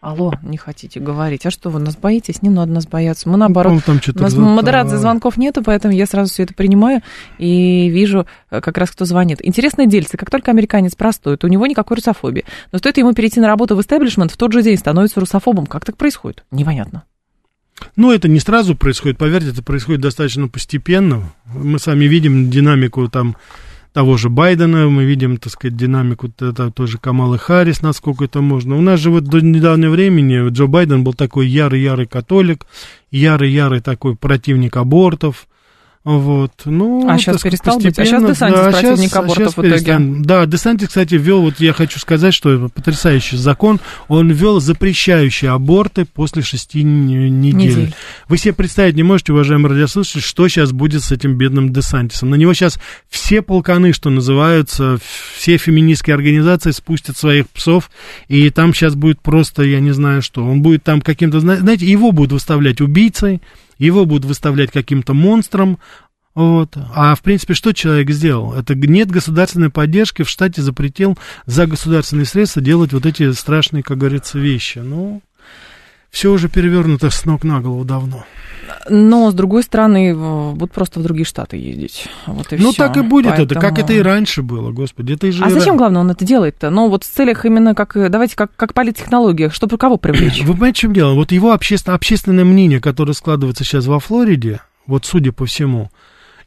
Алло, не хотите говорить. А что вы нас боитесь? Не надо нас бояться. Мы наоборот. Ну, там у нас модерации звонков нету, поэтому я сразу все это принимаю и вижу э, как раз, кто звонит. Интересное дельце. Как только американец простой, то у него никакой русофобии. Но стоит ему перейти на работу в истеблишмент, в тот же день становится русофобом. Как так происходит? Непонятно. Ну, это не сразу происходит, поверьте, это происходит достаточно постепенно. Мы сами видим динамику там того же Байдена, мы видим, так сказать, динамику той же Камалы Харрис, насколько это можно. У нас же вот до недавнего времени Джо Байден был такой ярый-ярый католик, ярый-ярый такой противник абортов, вот. Ну, а сейчас перестал быть? А сейчас Десантис да, противник сейчас, абортов сейчас в итоге. Перестан... Да, Десантис, кстати, ввел, вот я хочу сказать, что это потрясающий закон, он ввел запрещающие аборты после шести недель. недель. Вы себе представить не можете, уважаемые радиослушатели, что сейчас будет с этим бедным Десантисом. На него сейчас все полканы, что называются, все феминистские организации спустят своих псов, и там сейчас будет просто, я не знаю что, он будет там каким-то, знаете, его будут выставлять убийцей, его будут выставлять каким-то монстром, вот. А в принципе, что человек сделал? Это нет государственной поддержки, в штате запретил за государственные средства делать вот эти страшные, как говорится, вещи. Ну, все уже перевернуто с ног на голову давно. Но, с другой стороны, будут просто в другие штаты ездить. Вот и ну, все. так и будет Поэтому... это, как это и раньше было, господи. Это и же а зачем, главное, он это делает-то? Ну, вот в целях именно, как, давайте, как, как политтехнологиях, чтобы кого привлечь? Вы понимаете, в чем дело? Вот его общественно, общественное мнение, которое складывается сейчас во Флориде, вот судя по всему,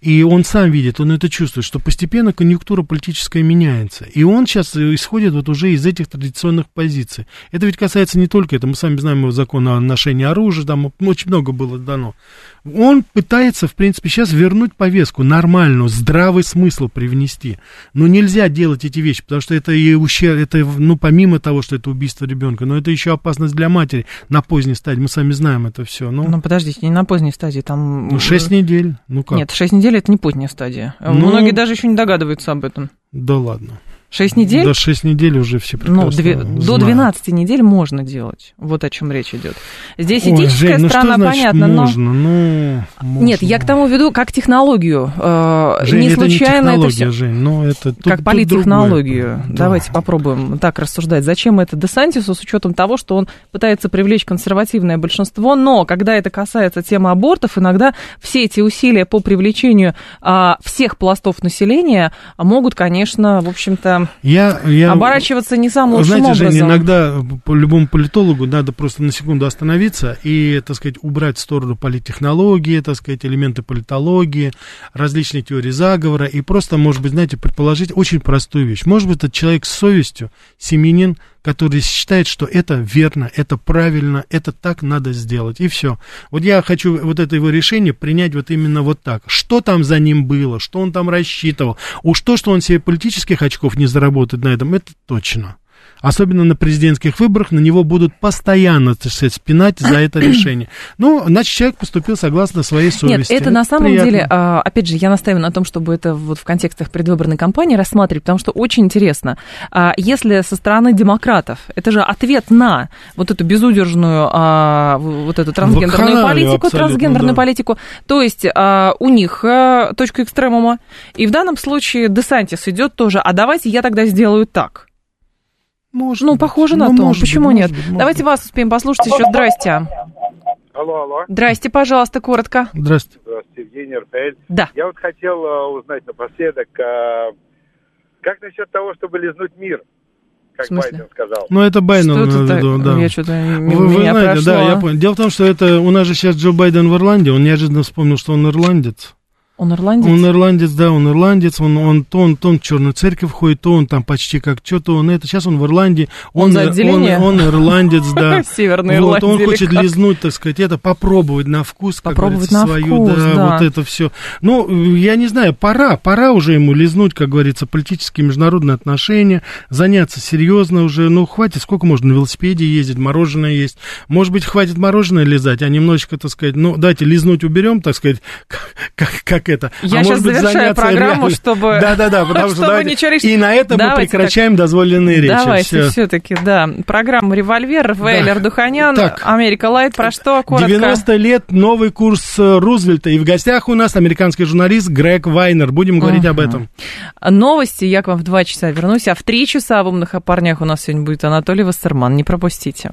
и он сам видит, он это чувствует, что постепенно конъюнктура политическая меняется. И он сейчас исходит вот уже из этих традиционных позиций. Это ведь касается не только этого. Мы сами знаем его закон о ношении оружия, там очень много было дано. Он пытается, в принципе, сейчас вернуть повестку нормальную, здравый смысл привнести. Но нельзя делать эти вещи, потому что это и ущерб, это, ну, помимо того, что это убийство ребенка, но это еще опасность для матери на поздней стадии. Мы сами знаем это все. Но... Ну, подождите, не на поздней стадии, там... Ну, 6 недель, ну как? Нет, 6 недель это не поздняя стадия. Ну... Многие даже еще не догадываются об этом. Да ладно. Шесть недель? До шесть недель уже все прекрасно Ну, две, до 12 недель можно делать. Вот о чем речь идет. Здесь Ой, этическая Жень, сторона, ну значит понятно, можно? но... Ну, можно. Нет, я к тому веду как технологию. Э, Жень, не это случайно не это все... Жень, но это тут, Как политтехнологию. Да. Давайте попробуем так рассуждать. Зачем это Десантису с учетом того, что он пытается привлечь консервативное большинство, но когда это касается темы абортов, иногда все эти усилия по привлечению а, всех пластов населения могут, конечно, в общем-то... Я, я я... Оборачиваться не самым лучшим Знаете, образом. Женя, иногда по любому политологу надо просто на секунду остановиться и, так сказать, убрать в сторону политтехнологии, так сказать, элементы политологии, различные теории заговора, и просто, может быть, знаете, предположить очень простую вещь. Может быть, этот человек с совестью, семенин, который считает, что это верно, это правильно, это так надо сделать, и все. Вот я хочу вот это его решение принять вот именно вот так. Что там за ним было, что он там рассчитывал, уж то, что он себе политических очков не заработает на этом, это точно особенно на президентских выборах, на него будут постоянно, так сказать, спинать за это решение. Ну, значит, человек поступил согласно своей совести. Нет, это на самом Приятно. деле, а, опять же, я настаиваю на том, чтобы это вот в контекстах предвыборной кампании рассматривать, потому что очень интересно, а, если со стороны демократов, это же ответ на вот эту безудержную, а, вот эту трансгендерную политику, трансгендерную да. политику, то есть у них точка экстремума, и в данном случае Десантис идет тоже, а давайте я тогда сделаю так. Может ну, быть. похоже на ну, то. Может Почему быть, нет? Может быть, Давайте вас успеем послушать еще. Здрасте. Алло, алло. Здрасте, пожалуйста, коротко. Здравствуйте. Здравствуйте, Евгений РТЛ. Да. Я вот хотел uh, узнать напоследок, uh, как насчет того, чтобы лизнуть мир? Как Байден сказал. Ну, это Байден, что это, виду, да. Я что-то вы, вы знаете, прошло. да, я понял. Дело в том, что это у нас же сейчас Джо Байден в Ирландии, он неожиданно вспомнил, что он ирландец. Он ирландец? Он ирландец, да, он ирландец, он, он то он, то он в черную церковь ходит, то он там почти как что-то он это. Сейчас он в Ирландии. Он, он, он, он ирландец, да. Северный вот, Он хочет лизнуть, так сказать, это, попробовать на вкус, как попробовать на свою, вкус, да, да, вот это все. Ну, я не знаю, пора, пора уже ему лизнуть, как говорится, политические международные отношения, заняться серьезно уже. Ну, хватит, сколько можно на велосипеде ездить, мороженое есть. Может быть, хватит мороженое лизать, а немножечко, так сказать, ну, дайте лизнуть уберем, так сказать, как, как это. Я а сейчас может быть, завершаю программу, реально... чтобы... Да-да-да, потому что давайте... И на этом мы прекращаем дозволенные речи. Давайте все-таки, да. Программа «Револьвер», Вейлер Духанян, Америка Лайт, про что коротко? 90 лет, новый курс э, Рузвельта. И в гостях у нас американский журналист Грег Вайнер. Будем говорить об этом. Новости я к вам в 2 часа вернусь, а в 3 часа в «Умных парнях» у нас сегодня будет Анатолий Вассерман. Не пропустите.